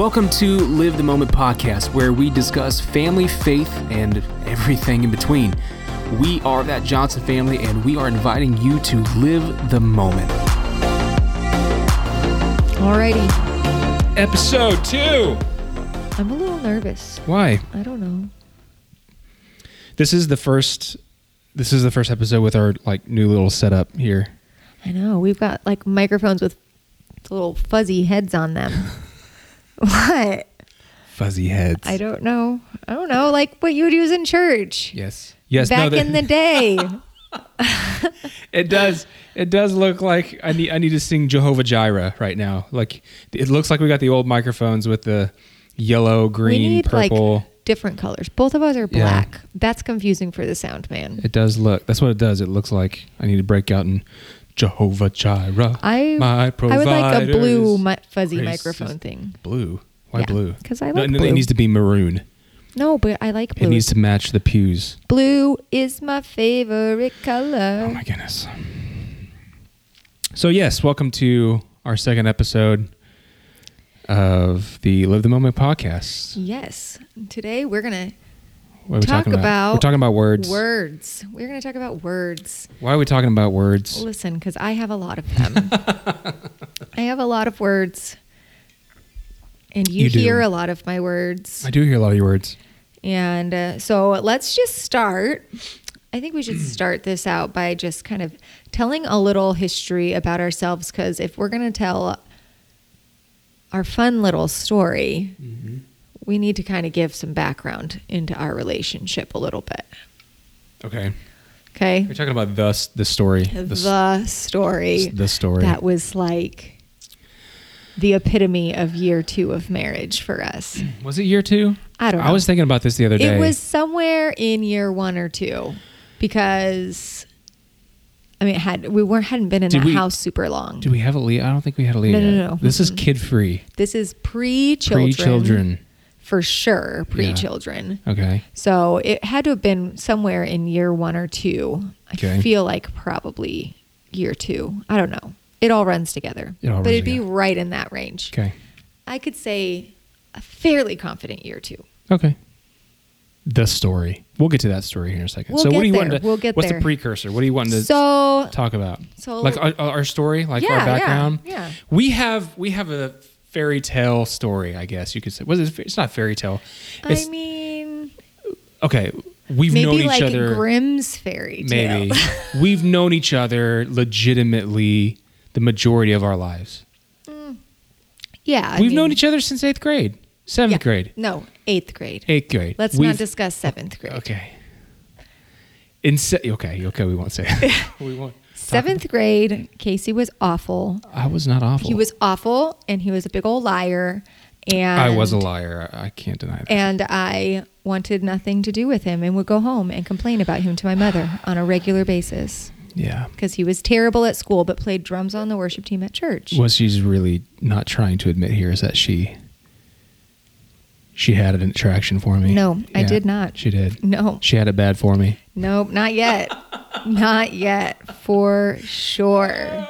Welcome to Live the Moment podcast, where we discuss family, faith, and everything in between. We are that Johnson family, and we are inviting you to live the moment. Alrighty. Episode two. I'm a little nervous. Why? I don't know. This is the first. This is the first episode with our like new little setup here. I know. We've got like microphones with little fuzzy heads on them. what? Fuzzy heads. I don't know. I don't know. Like what you would use in church. Yes. Yes. Back no, in the day. it does. It does look like I need. I need to sing Jehovah Jireh right now. Like it looks like we got the old microphones with the yellow, we green, need purple. like different colors. Both of us are Yeah. black. That's confusing for the sound man. It does look. That's what it does. It looks like I need to break out in Jehovah Jireh. I my I would like a blue providers. mi- fuzzy Grace microphone thing. Blue. Why Yeah, blue? 'cause I like no, blue. It needs to be maroon. No, but I like blue. It needs to match the pews. blue is my favorite color. Oh my goodness. So yes, welcome to our second episode of the Live the Moment podcast. yes. Today we're gonna What are we Talk talking about? about We're talking about words. Words. We're going to talk about words. Why are we talking about words? Listen, because I have a lot of them. I have a lot of words. And you, You do. hear a lot of my words. I do hear a lot of your words. And uh, so let's just start. I think we should start this out by just kind of telling a little history about ourselves. Because if we're going to tell our fun little story, we need to kind of give some background into our relationship a little bit. Okay. Okay. You're talking about the the story. the, s- story the story. that was like the epitome of year two of marriage for us. was it year two? I don't know. I was thinking about this the other day. It was somewhere in year one or two because I mean, it had we weren't hadn't been in Did we- house super long. Do we have a lead? I don't think we had a lead. No, no, yet. no. This is Mm-mm. kid free. this is pre-children, Pre children. For sure, pre-children. Okay. So it had to have been somewhere in year one or two. I Okay. feel like probably year two. I don't know. It all runs together. It all but runs it'd be right in that range. Okay. I could say a fairly confident year two. Okay. The story. We'll get to that story here in a 2nd We'll so what do you there. want to? We'll get what's there. the precursor? What do you want to So talk about? so- like our, our story, like Yeah, our yeah, background. yeah. We have we have a fairy tale story, I guess you could say. Was it? It's not fairy tale. It's I mean, okay. We've maybe known each like other. Grimm's fairy tale. Maybe we've known each other legitimately the majority of our lives. Mm. yeah, I we've mean, known each other since eighth grade, seventh yeah. grade, No, eighth grade. eighth grade. Let's We've- not discuss seventh grade. Okay. In se- okay, okay, we won't say. We won't. Seventh grade, Casey was awful. I was not awful. He was awful, and he was a big old liar. And I was a liar. I can't deny that. And I wanted nothing to do with him, and would go home and complain about him to my mother on a regular basis yeah. because he was terrible at school, but played drums on the worship team at church. What she's really not trying to admit here is that she she had an attraction for me. No, I did not. She did. No, She had it bad for me. Nope, not yet. not yet, for sure.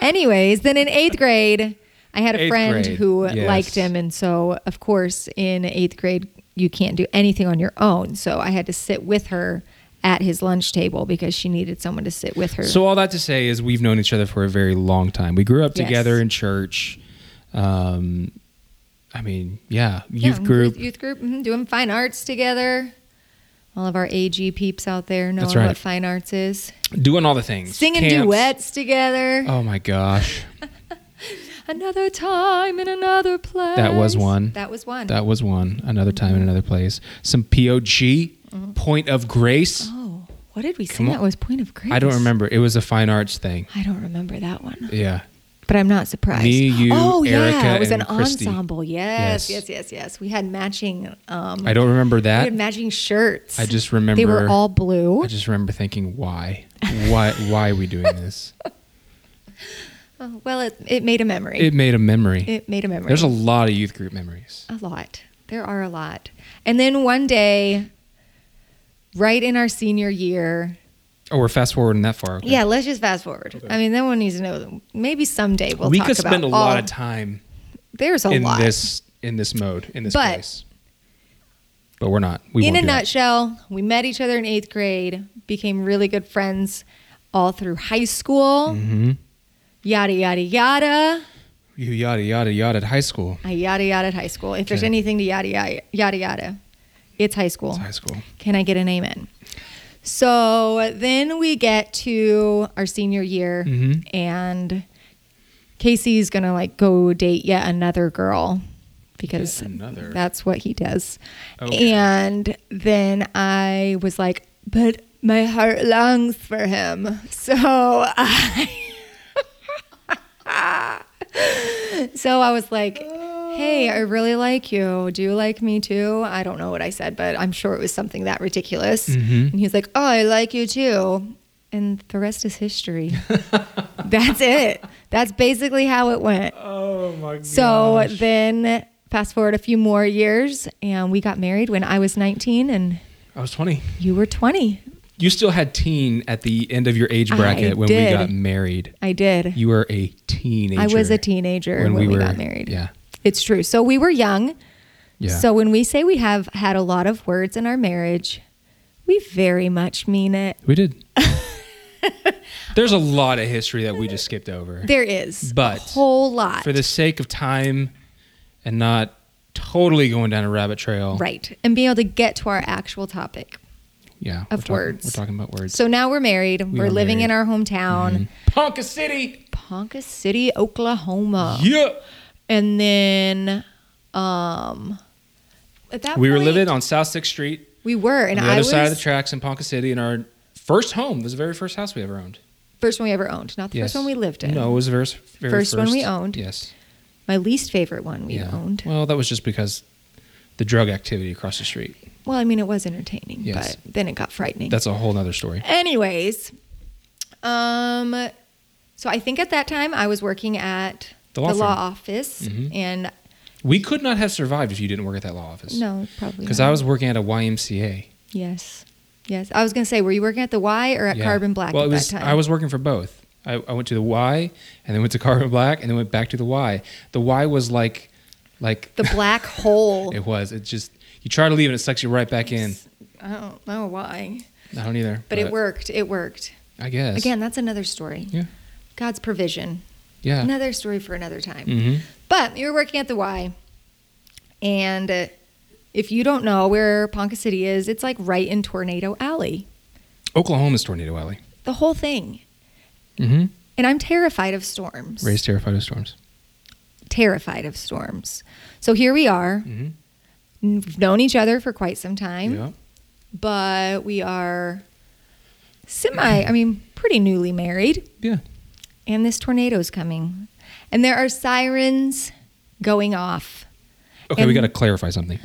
Anyways, then in eighth grade, I had a Eighth friend grade, who yes. liked him. And so, of course, in eighth grade, you can't do anything on your own. So I had to sit with her at his lunch table because she needed someone to sit with her. So all that to say is we've known each other for a very long time. We grew up Yes. together in church. Um, I mean, yeah, Yeah, youth group. Youth group, mhm, doing fine arts together. All of our AG peeps out there know That's right. what fine arts is. doing all the things. Singing Camps. duets together. Oh my gosh. Another time in another place. That was one. That was one. That was one. Another time in another place. Some POG, mm-hmm. Point of Grace. oh, what did we Come sing? on. That was Point of Grace. I don't remember. It was a fine arts thing. I don't remember that one, Yeah. But I'm not surprised. Me, you, oh Erica, yeah, it was an Christy. ensemble. Yes, Yes. yes, yes, yes. We had matching. Um, I don't remember we that. had matching shirts. I just remember. they were all blue. I just remember thinking, why, why, why are we doing this? Oh, well, it, it made a memory. It made a memory. It made a memory. There's a lot of youth group memories. A lot. There are a lot. And then one day, right in our senior year, Oh, we're fast forwarding that far. Okay. yeah, let's just fast forward. I mean, no one needs to know. Maybe someday we'll we could spend a lot of time There's a in lot. this in this mode in this But- place. But we're not. We in a do that. nutshell, we met each other in eighth grade, became really good friends all through high school. Mhm. Yada yada yada. You yada yada yada at high school. I yada yada at high school. If there's anything to yada yada yada yada, it's high school. It's high school. Can I get an amen? So then we get to our senior year, Mhm. and Casey's gonna like go date yet another girl because another. that's what he does. Okay. And then I was like, but my heart longs for him. So I. so I was like, hey, I really like you. Do you like me too? I don't know what I said, but I'm sure it was something that ridiculous. Mhm. And he's like, oh, I like you too. And the rest is history. That's it. That's basically how it went. Oh my god. So then, fast forward a few more years, and we got married when I was 19 and I was 20. you were 20. You still had teen at the end of your age bracket I when did. we got married. I did. You were a teenager. I was a teenager when, we, got married. Yeah. It's true. So we were young. Yeah. So when we say we have had a lot of words in our marriage, we very much mean it. we did. There's a lot of history that we just skipped over. There is But a whole lot. For the sake of time and not totally going down a rabbit trail. right. And being able to get to our actual topic. Yeah. Of we're talking, words. We're talking about words. So now we're married. We we're are living in our hometown, mm-hmm. Ponca City. Ponca City, Oklahoma. Yeah. And then um at that We were living on South Sixth Street, We were, and on the I other was side of the tracks in Ponca City, in our first home. This is the very first house we ever owned. first one we ever owned, not the first one we lived in. No, it was the very, very First one we owned. Yes. My least favorite one we yeah. owned. Well, that was just because the drug activity across the street. Well, I mean, it was entertaining, Yes. but then it got frightening. That's a whole nother story. Anyways, um, so I think at that time I was working at The the law law, firm. office, Mhm. and We could not have survived if you didn't work at that law office. no, probably Because. I was working at a YMCA. yes, yes. I was gonna say, were you working at the Y or at Yeah. Carbon Black Well, at it was. that time? I was working for both. I, I went to the Y and then went to Carbon Black and then went back to the Y. The Y was like, like the black hole. it was. It just you try to leave and it sucks you right back in. I don't know why, I don't either. but it worked. It worked. I guess. Again, that's another story. Yeah. God's provision. Yeah. Another story for another time. hmm But you're working at the Y, and uh, if you don't know where Ponca City is, it's like right in Tornado Alley. Oklahoma's tornado alley. The whole thing. Mm-hmm. And I'm terrified of storms. Ray's terrified of storms. Terrified of storms. So here we are. Mm-hmm. We've known each other for quite some time, Yeah. but we are semi, I mean, pretty newly married. Yeah. And this tornado's coming. And there are sirens going off. Okay, we got to clarify something.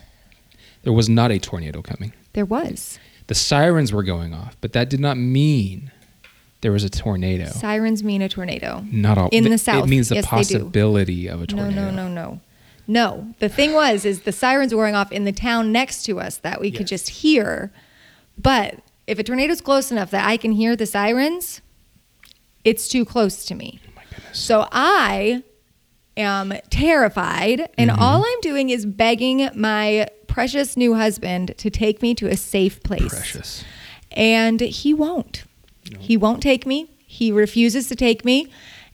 There was not a tornado coming. There was. The sirens were going off, but that did not mean there was a tornado. Sirens mean a tornado. not all. In the th- South. It means the Yes, possibility of a tornado. no, no, no. No. No, the thing was is the sirens were going off in the town next to us that we could just hear. But if a tornado's close enough that I can hear the sirens, it's too close to me. Oh my goodness. So I am terrified and Mm-hmm. all I'm doing is begging my precious new husband to take me to a safe place. Precious. And he won't. He won't take me. He refuses to take me.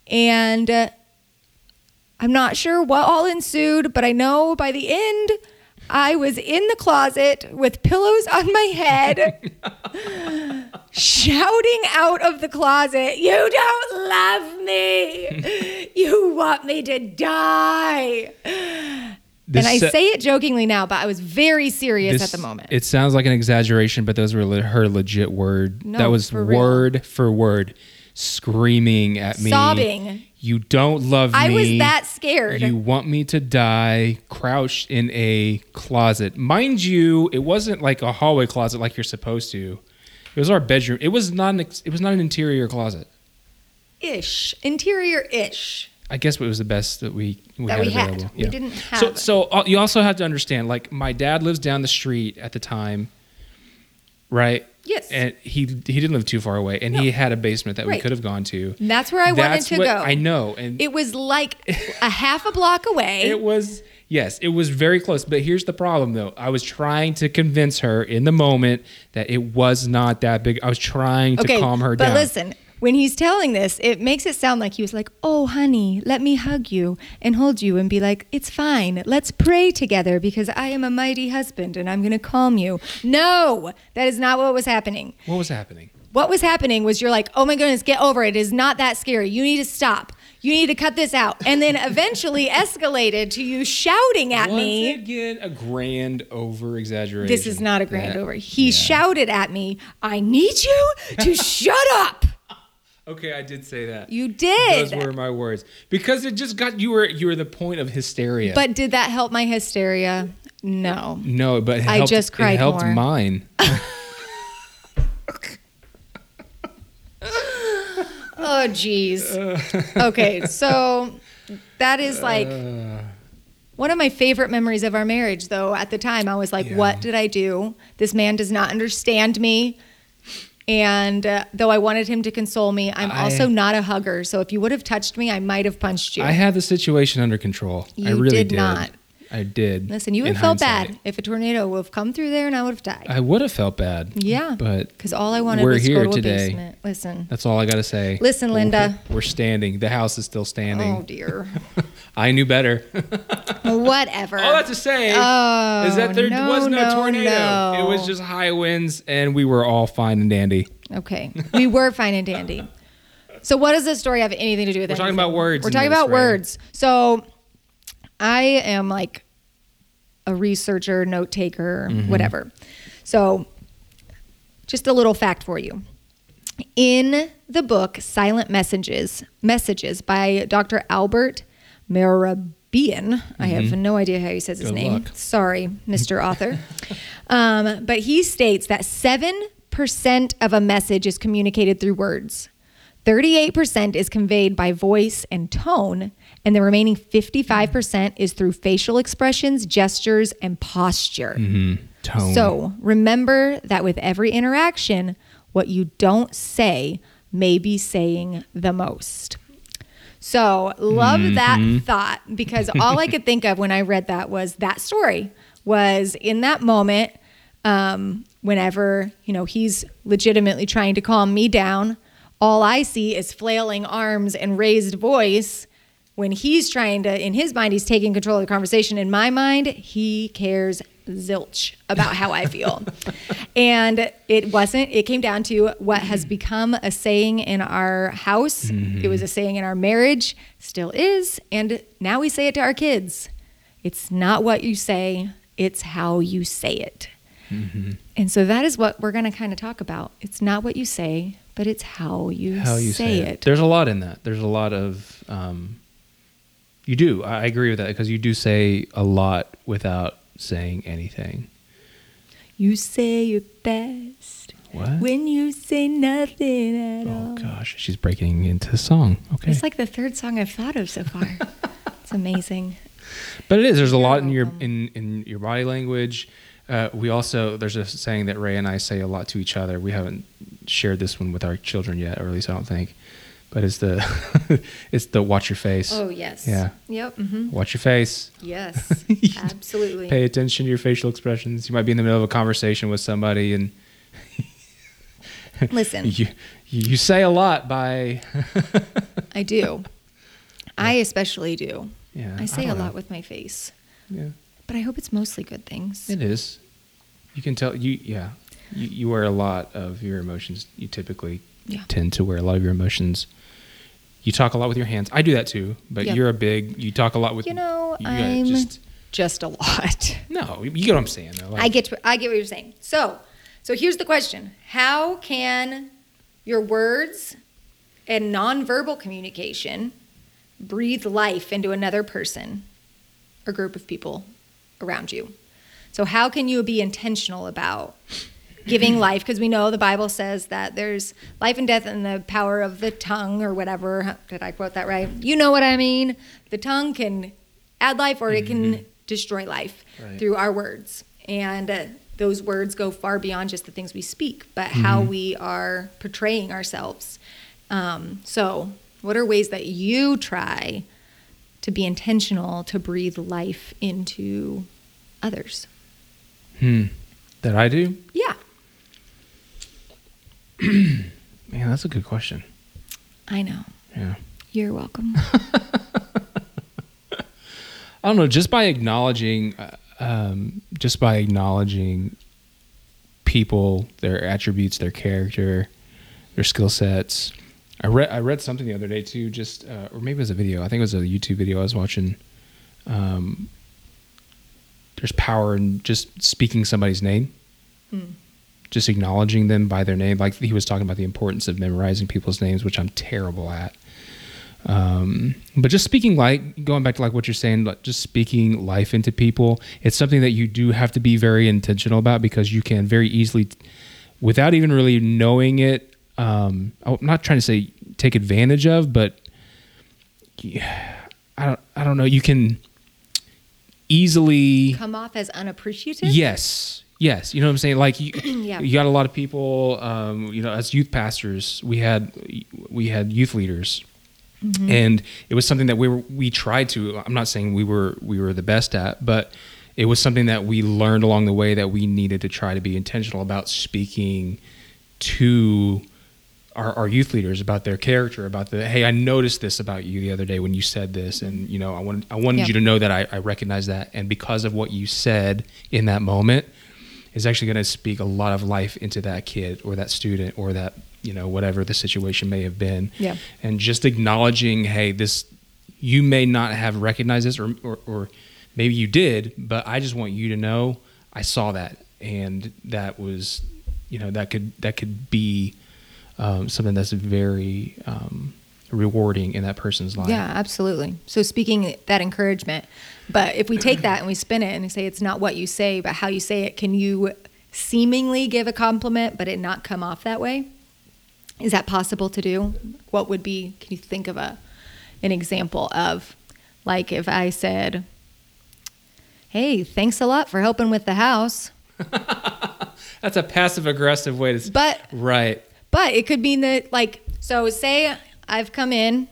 And uh, I'm not sure what all ensued, but I know by the end, I was in the closet with pillows on my head, shouting out of the closet, You don't love me. You want me to die. This and I say it jokingly now, but I was very serious this- at the moment. It sounds like an exaggeration, but those were le- her legit word. No, that was for word for word, screaming at me, Sobbing. You don't love I me. I was that scared. You want me to die, crouched in a closet. Mind you, it wasn't like a hallway closet like you're supposed to. It was our bedroom. It was not an. Ex- it was not an interior closet. ish, interior ish. I guess it was the best that we, we That had we had. available. We didn't So, have- so uh, you also have to understand, like, my dad lives down the street at the time, right? Yes. And he he didn't live too far away, and he had a basement that we could have gone to. And that's where I That's wanted to what- go. I know, and It was like a half a block away. it was Yes, it was very close. But here's the problem, though. I was trying to convince her in the moment that it was not that big. I was trying to calm her but down. But listen, when he's telling this, it makes it sound like he was like, "Oh, honey, let me hug you and hold you and be like, it's fine. Let's pray together because I am a mighty husband and I'm going to calm you." No, that is not what was happening. What was happening? What was happening was you're like, "Oh my goodness, get over it. It is not that scary. You need to stop. You need to cut this out." And then eventually escalated to you shouting at Once me. again, a grand over exaggeration. This is not a grand That- over. He yeah. shouted at me, "I need you to shut up." Okay, I did say that. You did. Those were my words because it just got you were you were the point of hysteria. But did that help my hysteria? No. no, but it I just cried It helped more. mine. Oh, jeez. Okay, so that is like one of my favorite memories of our marriage, though. At the time, I was like, Yeah. what did I do? This man does not understand me. And uh, though I wanted him to console me, I'm I- also not a hugger. So if you would have touched me, I might have punched you. I had the situation under control. I You really did did. not. I did. Listen, you would have felt bad if a tornado would have come through there and I would have died. I would have felt bad. yeah. But Because all I wanted we're was to go to today. a basement. Listen. that's all I got to say. Listen, Linda. We're standing. The house is still standing. Oh, dear. I knew better. Whatever. All that to say Oh, is that there no, was no, no, tornado. no. It was just high winds, and we were all fine and dandy. Okay. We were fine and dandy. So what does this story have anything to do with this? We're talking about words We're talking about right? words. So I am like a researcher, note taker, Mm-hmm. whatever. So just a little fact for you. In the book Silent Messages, Messages by Dr. Albert Mehrabian, I have no idea how he says his Mm-hmm. Good name. luck. Sorry, Mr. Author. um, but he states that 7% of a message is communicated through words. 38% is conveyed by voice and tone, and the remaining 55% is through facial expressions, gestures, and posture. Tone. So remember that with every interaction, what you don't say may be saying the most. So love that thought because all I could think of when I read that was that story was in that moment, um, whenever, you know, he's legitimately trying to calm me down, all I see is flailing arms and raised voice. When he's trying to in his mind he's taking control of the conversation. In my mind he cares zilch about how i feel. And it wasn't it came down to what has become a saying in our house. It was a mm-hmm. saying in our marriage still is and now we say it to our kids. It's not what you say it's how you say it and so that is what we're going to kind of talk about it's not what you say but it's how you, how you say, say, it. There's a lot in that. There's a lot of. Um, you do. I agree with that because you do say a lot without saying anything. You say your best What? when you say nothing at oh all. gosh, she's breaking into song. Okay, It's like the third song I've thought of so far. it's amazing. but it is. There's a lot in your in in your body language. Uh, we also there's a saying that Ray and I say a lot to each other. We haven't shared this one with our children yet, or at least I don't think. But it's the it's the watch your face. Oh yes. Yeah. Yep. Mm-hmm. Watch your face. Yes. Absolutely. Pay attention to your facial expressions. You might be in the middle of a conversation with somebody and Listen, you you say a lot by I do. I especially do. yeah. I say a don't lot with my face, yeah. But I hope it's mostly good things. It is. You can tell you yeah. You you wear a lot of your emotions. You typically Yeah. tend to wear a lot of your emotions. You talk a lot with your hands. I do that too, but Yep. you're a big. You talk a lot with. You know, you I'm just just a lot. no. You get what I'm saying though. I get I get what you're saying. So, so here's the question: How can your words and nonverbal communication breathe life into another person or group of people around you? So, how can you be intentional about giving life? Because we know the Bible says that there's life and death in the power of the tongue, or whatever. Did I quote that right? You know what I mean. The tongue can add life, or it can destroy life Right. through our words. And uh, those words go far beyond just the things we speak, but how we are portraying ourselves. Um, so, what are ways that you try to be intentional to breathe life into others? Hmm. That I do? Yeah. Man, that's a good question. I know. Yeah. You're welcome. I don't know. Just by acknowledging, uh, um, just by acknowledging people, their attributes, their character, their skill sets. I read I read something the other day too. Just uh, or maybe it was a video. I think it was a YouTube video I was watching. Um, there's power in just speaking somebody's name. Just acknowledging them by their name, like he was talking about the importance of memorizing people's names, which I'm terrible at. Um, but just speaking like going back to like what you're saying, like just speaking life into people, it's something that you do have to be very intentional about because you can very easily, without even really knowing it. Um, I'm not trying to say take advantage of, but I don't, I don't know. You can easily Come off as unappreciative? Yes. Yes. You know what I'm saying? Like you, Yeah. you got a lot of people, um, you know, as youth pastors, we had, we had youth leaders and it was something that we were, we tried to, I'm not saying we were, we were the best at, but it was something that we learned along the way that we needed to try to be intentional about speaking to our, our youth leaders about their character, about the hey, I noticed this about you the other day when you said this, and you know, I wanted I wanted Yeah. you to know that I, I recognize that, and because of what you said in that moment, is actually going to speak a lot of life into that kid or that student or that you know whatever the situation may have been. Yeah. and just acknowledging, hey, this you may not have recognized this, or or, or maybe you did, but I just want you to know I saw that, and that was, you know, that could that could be um, something that's very um, rewarding in that person's life. Yeah, absolutely. So speaking that encouragement, but if we take that and we spin it and we say it's not what you say, but how you say it, can you seemingly give a compliment but it not come off that way? Is that possible to do? What would be? Can you think of a an example of like if I said, "Hey, thanks a lot for helping with the house," That's a passive aggressive way to. but right. But it could mean that, like, so say I've come in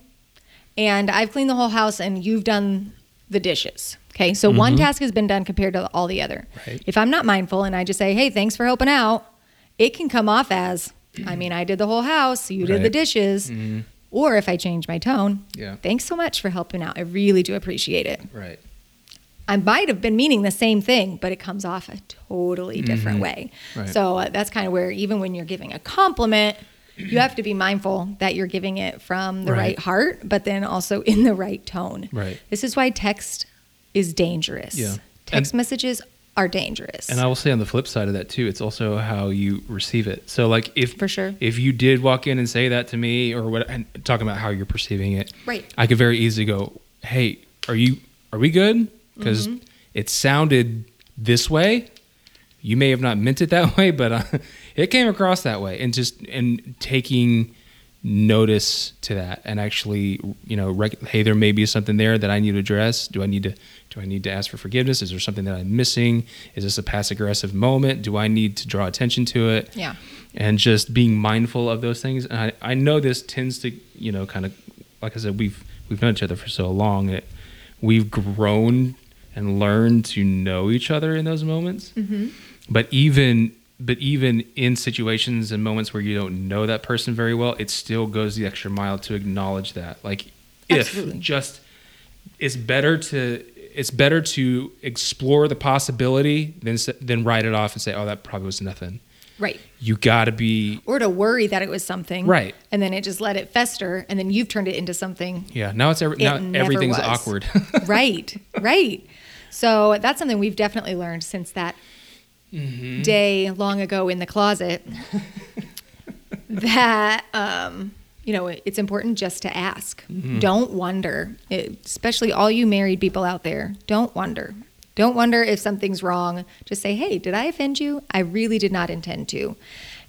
and I've cleaned the whole house and you've done the dishes. Okay. So one mm-hmm. task has been done compared to all the other. Right. If I'm not mindful and I just say, hey, thanks for helping out, it can come off as, I mean, I did the whole house, you did the Right. dishes. Mm-hmm. Or if I change my tone, Yeah. thanks so much for helping out. I really do appreciate it. Right. I might have been meaning the same thing, but it comes off a totally different way. Mm-hmm. Right. So uh, that's kind of where, even when you're giving a compliment, you have to be mindful that you're giving it from the right, Right. heart, but then also in the right tone. Right. This is why text is dangerous. Yeah. Text And- messages are dangerous. And I will say on the flip side of that too, it's also how you receive it. So like if For sure. if you did walk in and say that to me or what and talking about how you're perceiving it, Right. I could very easily go, "Hey, are you are we good?" Because Mm-hmm. it sounded this way. You may have not meant it that way, but uh, it came across that way. And just and taking notice to that and actually you know rec- hey there may be something there that i need to address do i need to do i need to ask for forgiveness is there something that i'm missing is this a passive aggressive moment do i need to draw attention to it Yeah. and just being mindful of those things and i, I know this tends to you know kind of like i said we've we've known each other for so long that we've grown and learn to know each other in those moments mm-hmm. but even but even in situations and moments where you don't know that person very well it still goes the extra mile to acknowledge that like Absolutely. if just it's better to it's better to explore the possibility than than write it off and say oh that probably was nothing right. you got to be Or to worry that it was something. Right. And then it just let it fester. And then you've turned it into something yeah now it's every, It now everything's was. awkward right, right. So that's something we've definitely learned since that Mm-hmm. day long ago in the closet. that um, you know, it's important just to ask. Mm-hmm. Don't wonder, It- especially all you married people out there. Don't wonder. Don't wonder if something's wrong. Just say, "Hey, did I offend you? I really did not intend to."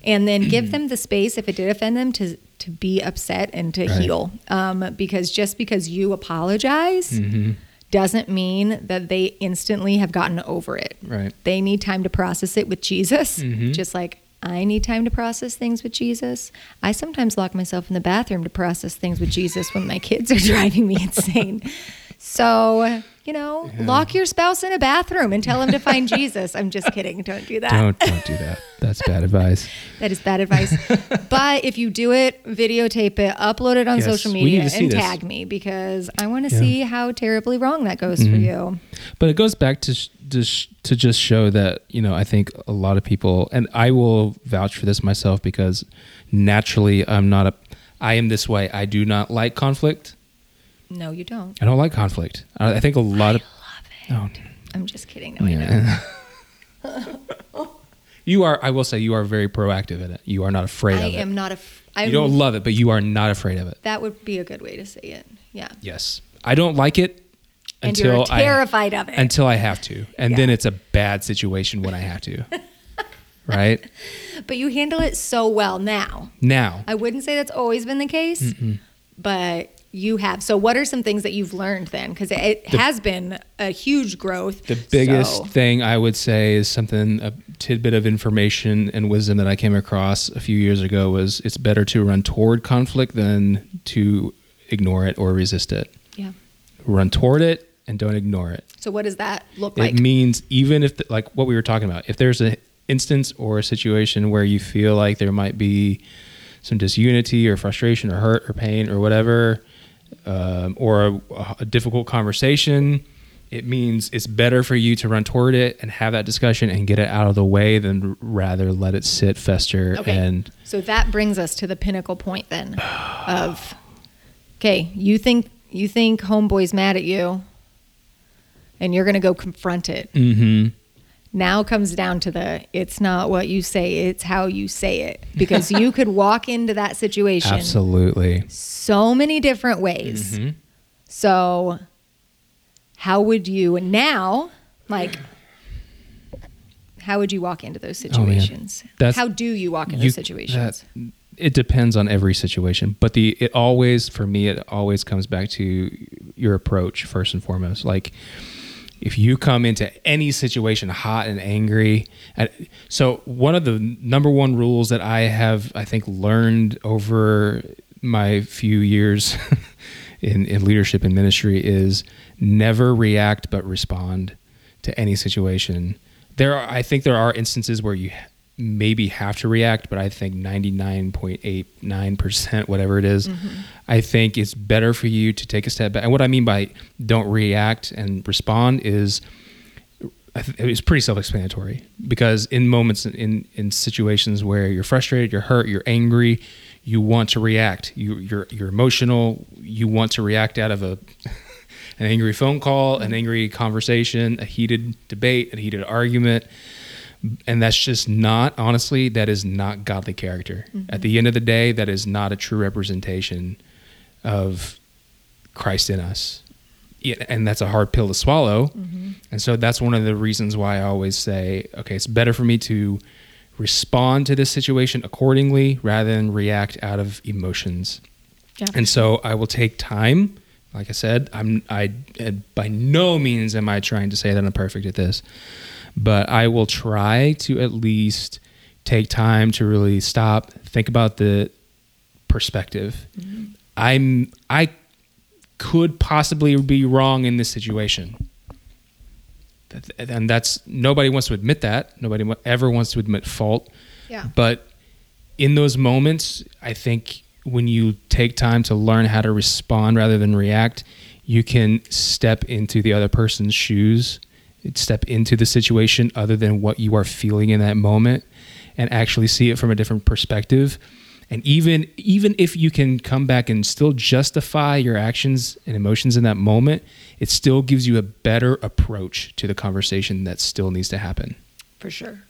And then give them the space if it did offend them to to be upset and to Right. heal. Um, because just because you apologize Mm-hmm. Doesn't mean that they instantly have gotten over it. Right. They need time to process it with Jesus, Mhm. just like I need time to process things with Jesus. I sometimes lock myself in the bathroom to process things with Jesus when my kids are driving me insane. So, you know, lock your spouse in a bathroom and tell him to find Jesus. I'm just kidding. Don't do that. Don't don't do that. That's bad advice. That is bad advice. but if you do it, videotape it, upload it on Yes, social media, and this. tag me because I want to Yeah. see how terribly wrong that goes for mm-hmm. you. But it goes back to sh- to, sh- to just show that you know I think a lot of people, and I will vouch for this myself because naturally I'm not a, I am this way. I do not like conflict. No, you don't. I don't like conflict. I, I think a lot of Love it. oh, I'm just kidding. No, I know. yeah. you are. I will say you are very proactive in it. You are not afraid I of it. I am not a. F- I you don't love it, but you are not afraid of it. That would be a good way to say it. Yeah. Yes, I don't like it And until I terrified of it. until I have to, and Yeah. then it's a bad situation when I have to. right but you handle it so well now. now, I wouldn't say that's always been the case, but you have. So, what are some things that you've learned then? Because it has been a huge growth. The biggest So- thing I would say is something a tidbit of information and wisdom that I came across a few years ago was it's better to run toward conflict than to ignore it or resist it. yeah. Run toward it and don't ignore it. So, what does that look like? It means even if the, like what we were talking about, if there's an instance or a situation where you feel like there might be some disunity or frustration or hurt or pain or whatever, um, or a, a difficult conversation, it means it's better for you to run toward it and have that discussion and get it out of the way than rather let it sit, fester, Okay. and So that brings us to the pinnacle point then of okay, you think you think homeboy's mad at you and you're going to go confront it. hmm Now comes down to the it's not what you say, it's how you say it because you could walk into that situation absolutely. so many different ways. Mhm. So how would you now like how would you walk into those Oh, situations? That's- how do you walk in You- those situations? that- it depends on every situation, but the it always for me it always comes back to your approach first and foremost. Like if you come into any situation hot and angry, so one of the number one rules that I have I think learned over my few years in in leadership and ministry is never react but respond to any situation. There are I think there are instances where you maybe have to react, but I think 99.89%, whatever it is, mm-hmm. I think it's better for you to take a step back. And what I mean by don't react and respond is it's pretty self-explanatory because in moments in in situations where you're frustrated, you're hurt, you're angry, you want to react. You you're you're emotional. You want to react out of a an angry phone call, an angry conversation, a heated debate, a heated argument. And that's just not honestly that is not godly character. Mm-hmm. At the end of the day, that is not a true representation of Christ in us. And that's a hard pill to swallow. Mm-hmm. And so that's one of the reasons why I always say, okay, it's better for me to respond to this situation accordingly rather than react out of emotions. Yeah. And so I will take time. Like I said, I'm I by no means am I trying to say that I'm perfect at this, but I will try to at least take time to really stop, think about the perspective. Mm-hmm. I'm I could possibly be wrong in this situation. And that's nobody wants to admit that. Nobody ever wants to admit fault. Yeah. But in those moments, I think when you take time to learn how to respond rather than react, you can step into the other person's shoes, step into the situation other than what you are feeling in that moment and actually see it from a different perspective. And even even if you can come back and still justify your actions and emotions in that moment, it still gives you a better approach to the conversation that still needs to happen. for sure.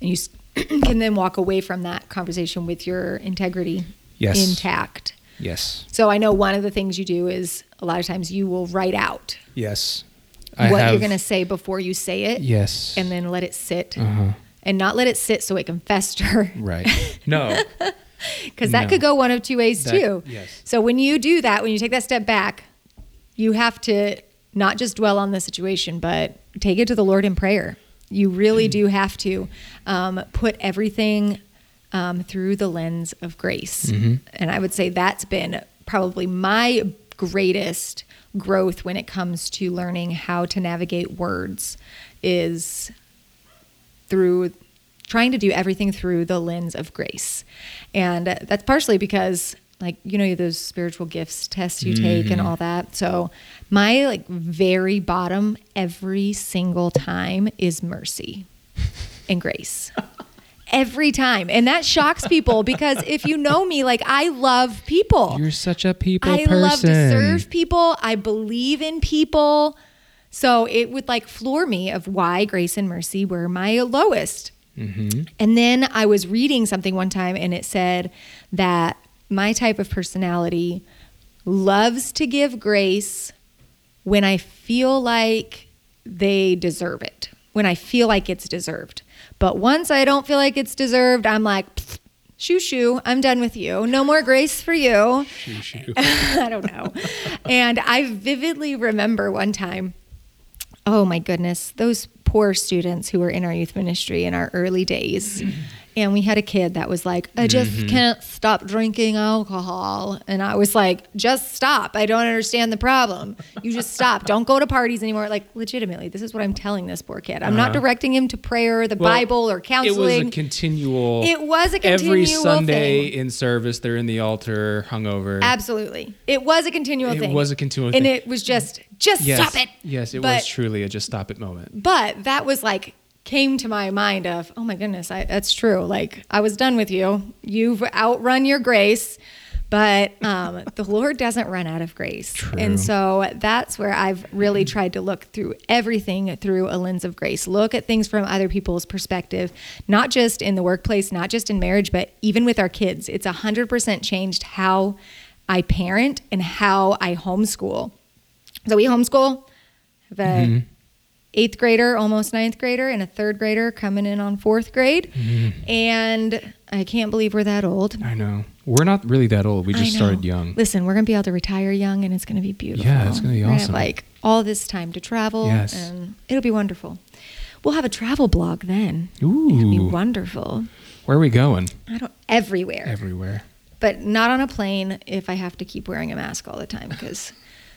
And you can then walk away from that conversation with your integrity Yes. intact. Yes. So I know one of the things you do is a lot of times you will write out Yes. what you're going to say before you say it Yes. and then let it sit uh-huh. and not let it sit so it can fester Right. No. Because that No. could go one of two ways That- too. yes. So when you do that, when you take that step back, you have to not just dwell on the situation, but take it to the Lord in prayer. You really do have to um, put everything um, through the lens of grace. Mm-hmm. And I would say that's been probably my greatest growth when it comes to learning how to navigate words is through trying to do everything through the lens of grace. And that's partially because like you know those spiritual gifts tests you take and mm-hmm. all that. So my like very bottom every single time is mercy and grace. Every time. And that shocks people because if you know me, like I love people. You're such a people I person. love to serve people. I believe in people. So it would like floor me of why grace and mercy were my lowest. Mm-hmm. And then I was reading something one time and it said that my type of personality loves to give grace when I feel like they deserve it, when I feel like it's deserved. But once I don't feel like it's deserved, I'm like, shoo shoo, I'm done with you. No more grace for you. Shoo, shoo. I don't know. And I vividly remember one time, oh my goodness, those poor students who were in our youth ministry in our early days. And we had a kid that was like, I just can't stop drinking alcohol. And I was like, just stop. I don't understand the problem. You just stop. Don't go to parties anymore. Like, legitimately, this is what I'm telling this poor kid. I'm not Uh-huh. directing him to prayer, the Well, Bible, or counseling. It was a continual. It was a continual. every Sunday thing. in service. They're in the altar, hungover. Absolutely. It was a continual It thing. was a continual And thing. it was just, just yes, stop it. Yes, it But- was truly a just stop it moment. But that was like came to my mind of, oh my goodness, I, that's true. Like I was done with you. You've outrun your grace. But um, the Lord doesn't run out of grace. True. And so that's where I've really tried to look through everything through a lens of grace. Look at things from other people's perspective, not just in the workplace, not just in marriage, but even with our kids. It's 100% changed how I parent and how I homeschool. So we homeschool. Have a eighth grader, almost ninth grader, and a third grader coming in on fourth grade. Mm-hmm. And I can't believe we're that old. I know. We're not really that old. We just started young. Listen, we're gonna be able to retire young, and it's gonna be beautiful. Yeah, it's gonna be We're have, awesome. like all this time to travel, Yes. and it'll be wonderful. We'll have a travel blog then. Ooh. It'll be wonderful. Where are we going? I don't everywhere, Everywhere. but not on a plane if I have to keep wearing a mask all the time because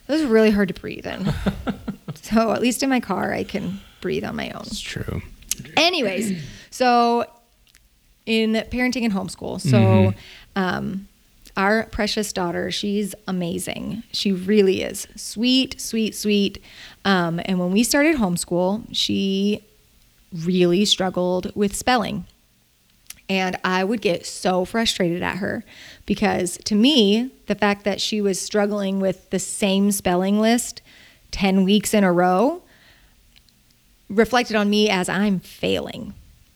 those are really hard to breathe in. so at least in my car, I can breathe on my own. It's true. Anyways, so in parenting and homeschool, so Mhm. um, our precious daughter, she's amazing. She really is sweet, sweet, sweet. Um, and when we started homeschool, she really struggled with spelling. And I would get so frustrated at her because to me, the fact that she was struggling with the same spelling list 10 weeks in a row reflected on me as I'm failing.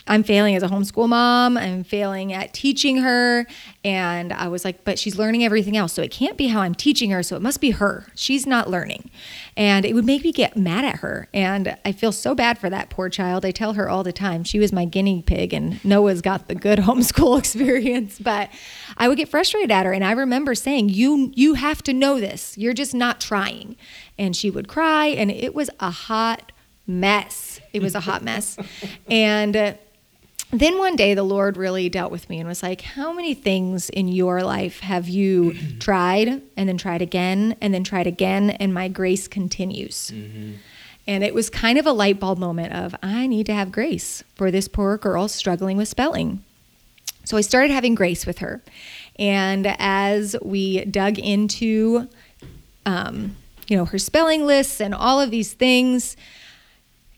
I'm failing as a homeschool mom. I'm failing at teaching her. And I was like, but she's learning everything else. So it can't be how I'm teaching her. So it must be her. She's not learning. And it would make me get mad at her. And I feel so bad for that poor child. I tell her all the time she was my guinea pig, and Noah's got the good homeschool experience. But I would get frustrated at her. And I remember saying, You, you have to know this. You're just not trying. And she would cry. And it was a hot mess. It was a hot mess. And uh, then one day the Lord really dealt with me and was like, How many things in your life have you tried and then tried again and then tried again? And my grace continues. And it was kind of a light bulb moment of, I need to have grace for this poor girl struggling with spelling. So I started having grace with her. And as we dug into, um, you know, her spelling lists and all of these things,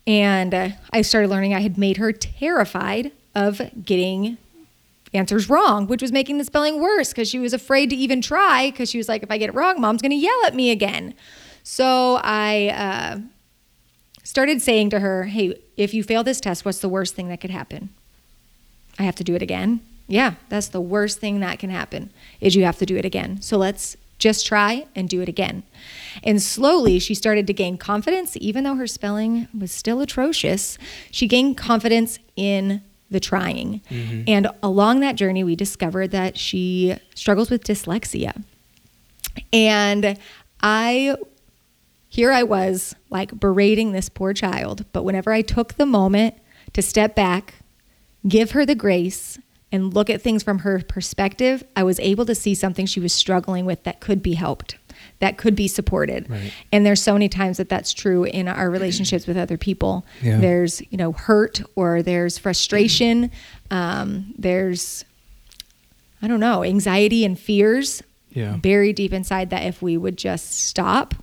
and uh, I started learning I had made her terrified of getting answers wrong, which was making the spelling worse because she was afraid to even try because she was like, if I get it wrong, mom's going to yell at me again. So I uh, started saying to her, hey, if you fail this test, what's the worst thing that could happen? I have to do it again. Yeah, that's the worst thing that can happen is you have to do it again. So let's just try and do it again. And slowly she started to gain confidence even though her spelling was still atrocious. She gained confidence in the trying. Mm-hmm. And along that journey we discovered that she struggles with dyslexia. And I here I was like berating this poor child, but whenever I took the moment to step back, give her the grace, and look at things from her perspective, I was able to see something she was struggling with that could be helped. That could be supported. Right. And there's so many times that that's true in our relationships with other people. Yeah. There's, you know, hurt or there's frustration. Um, there's, I don't know, anxiety and fears Yeah. buried deep inside that if we would just stop,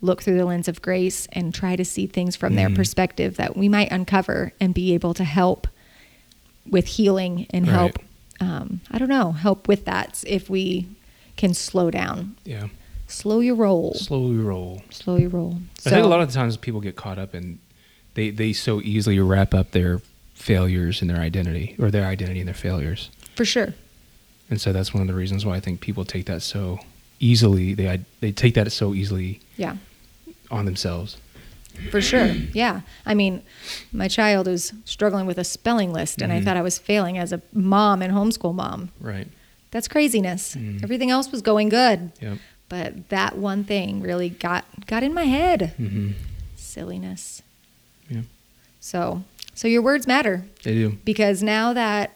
look through the lens of grace and try to see things from their Mhm. perspective, that we might uncover and be able to help with healing and Right. help. Um, I don't know, help with that if we can slow down, Yeah. Slow your roll, Slowly roll. slow your roll. I think a lot of the times people get caught up and they they so easily wrap up their failures in their identity or their identity and their failures. for sure. And so that's one of the reasons why I think people take that so easily. They they take that so easily Yeah. on themselves. For sure. Yeah. I mean, my child was struggling with a spelling list and I Mhm. thought I was failing as a mom and homeschool mom. Right. That's craziness. Mhm. Everything else was going good. Yep. But that one thing really got got in my head. hmm Silliness. Yeah. So, so your words matter They do. because now that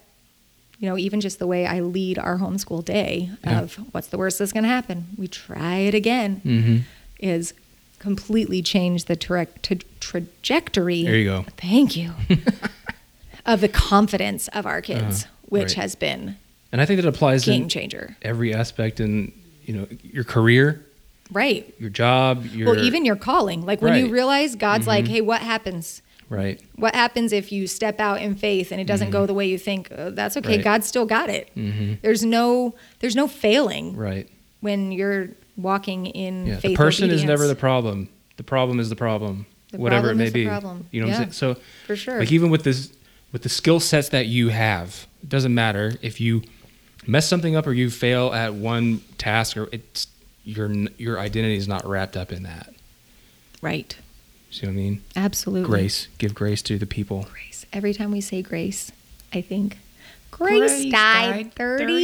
you know, even just the way I lead our homeschool day Yeah. of what's the worst that's going to happen? We try it again hmm is completely changed the tra- tra- trajectory. There you go. Thank you. of the confidence of our kids, Uh-huh. which Right. has been And I think that applies game changer. every aspect in you know your career, Right. your job, your well, even your calling. Like when you realize God's like, Mhm. hey, what happens? right. What happens if you step out in faith and it doesn't go the way you think? Uh, that's okay. Mm-hmm. Right. God still got it. hmm There's no there's no failing Right. when you're walking in Yeah. faith. The person is never the problem. The problem is the problem. The whatever problem it may is the be. problem. You know what Yeah. I'm saying? So for sure. like even with this with the skill sets that you have, it doesn't matter if you mess something up or you fail at one task or it's your your identity is not wrapped up in that. right. See what I mean? Absolutely. Grace. Give grace to the people. Grace. Every time we say grace, I think Grace, Grace died, died 30, 30 years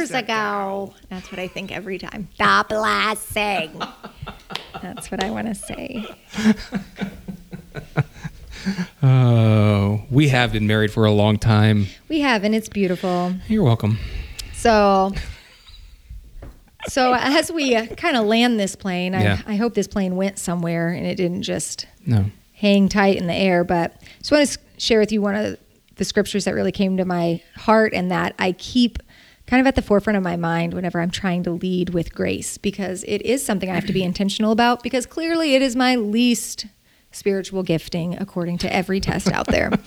years ago. That's what I think every time. The blessing. That's what I want to say. Oh, we have been married for a long time. We have, and it's beautiful. You're welcome. So, so as we uh, kind of land this plane, Yeah. I, I hope this plane went somewhere and it didn't just No. hang tight in the air. But I just want to share with you one of the scriptures that really came to my heart and that I keep kind of at the forefront of my mind whenever I'm trying to lead with grace because it is something I have to be intentional about because clearly it is my least spiritual gifting according to every test out there.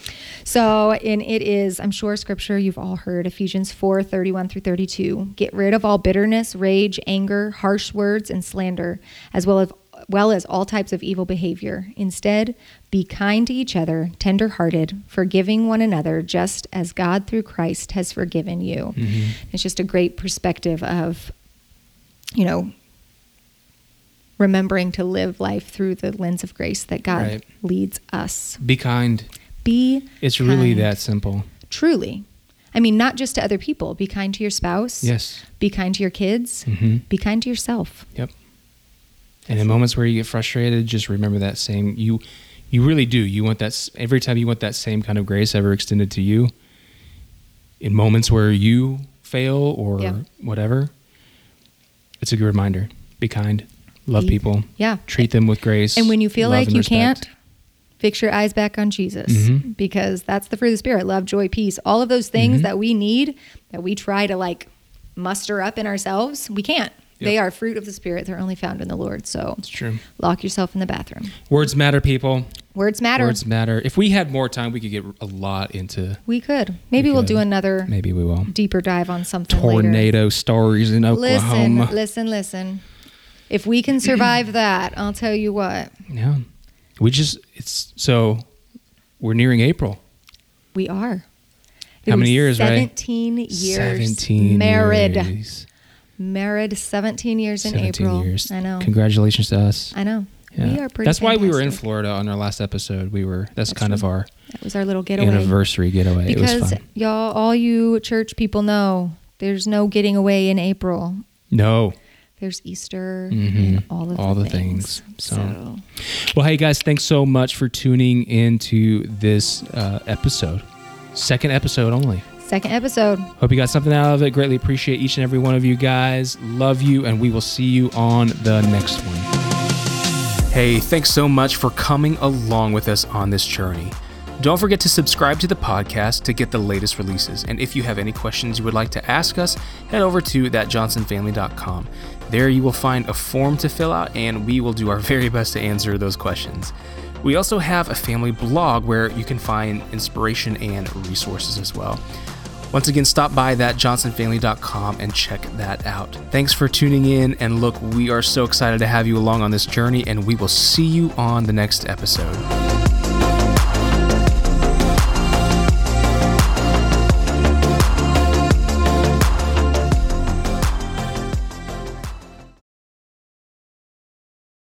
So, and it is, I'm sure scripture you've all heard Ephesians 4 31 through 32. Get rid of all bitterness, rage, anger, harsh words, and slander, as well as well as all types of evil behavior. Instead, be kind to each other, tender-hearted, forgiving one another, just as God through Christ has forgiven you. Mm-hmm. It's just a great perspective of, you know, remembering to live life through the lens of grace that God Right. leads us. Be kind. Be It's really that simple. truly. I mean, not just to other people. Be kind to your spouse. Yes. Be kind to your kids. hmm Be kind to yourself. Yep. And in moments where you get frustrated, just remember that same you you really do. You want that every time you want that same kind of grace ever extended to you. In moments where you fail or Yeah. whatever, it's a good reminder. Be kind. Love people. Yeah. Treat them with grace. And when you feel like you respect. can't, fix your eyes back on Jesus Mhm. because that's the fruit of the spirit love, joy, peace. All of those things Mhm. that we need that we try to like muster up in ourselves, we can't. They are fruit of the spirit. They're only found in the Lord. So It's true. lock yourself in the bathroom. Words matter, people. Words matter. Words matter. If we had more time, we could get a lot into. we could. Maybe we will do another Maybe we will. deeper dive on something later. Tornado stories in Oklahoma. Listen, listen, listen. If we can survive that, I'll tell you what, Yeah. We just it's so we're nearing April. we are. How many years, Ray? 17 years. 17 married. years. Married Married 17 years in 17 April. years. I know. Congratulations to us. I know. Yeah. We are pretty That's why we were in. Florida on our last episode. We were that's, That's kind of our That was our little getaway. anniversary getaway. it was Because fun. y'all, all you church people know, there's no getting away in April. No. There's Easter Mhm. and all of All the, the things. things. So- So, Well, hey guys, thanks so much for tuning into this uh, episode. Second episode only. Second episode. Hope you got something out of it. Greatly appreciate each and every one of you guys. Love you, and we will see you on the next one. Hey, thanks so much for coming along with us on this journey. Don't forget to subscribe to the podcast to get the latest releases. And if you have any questions you would like to ask us, head over to thatjohnsonfamily.com. There you will find a form to fill out, and we will do our very best to answer those questions. We also have a family blog where you can find inspiration and resources as well. Once again, stop by that thatjohnsonfamily.com and check that out. Thanks for tuning in, and look, we are so excited to have you along on this journey, and we will see you on the next episode.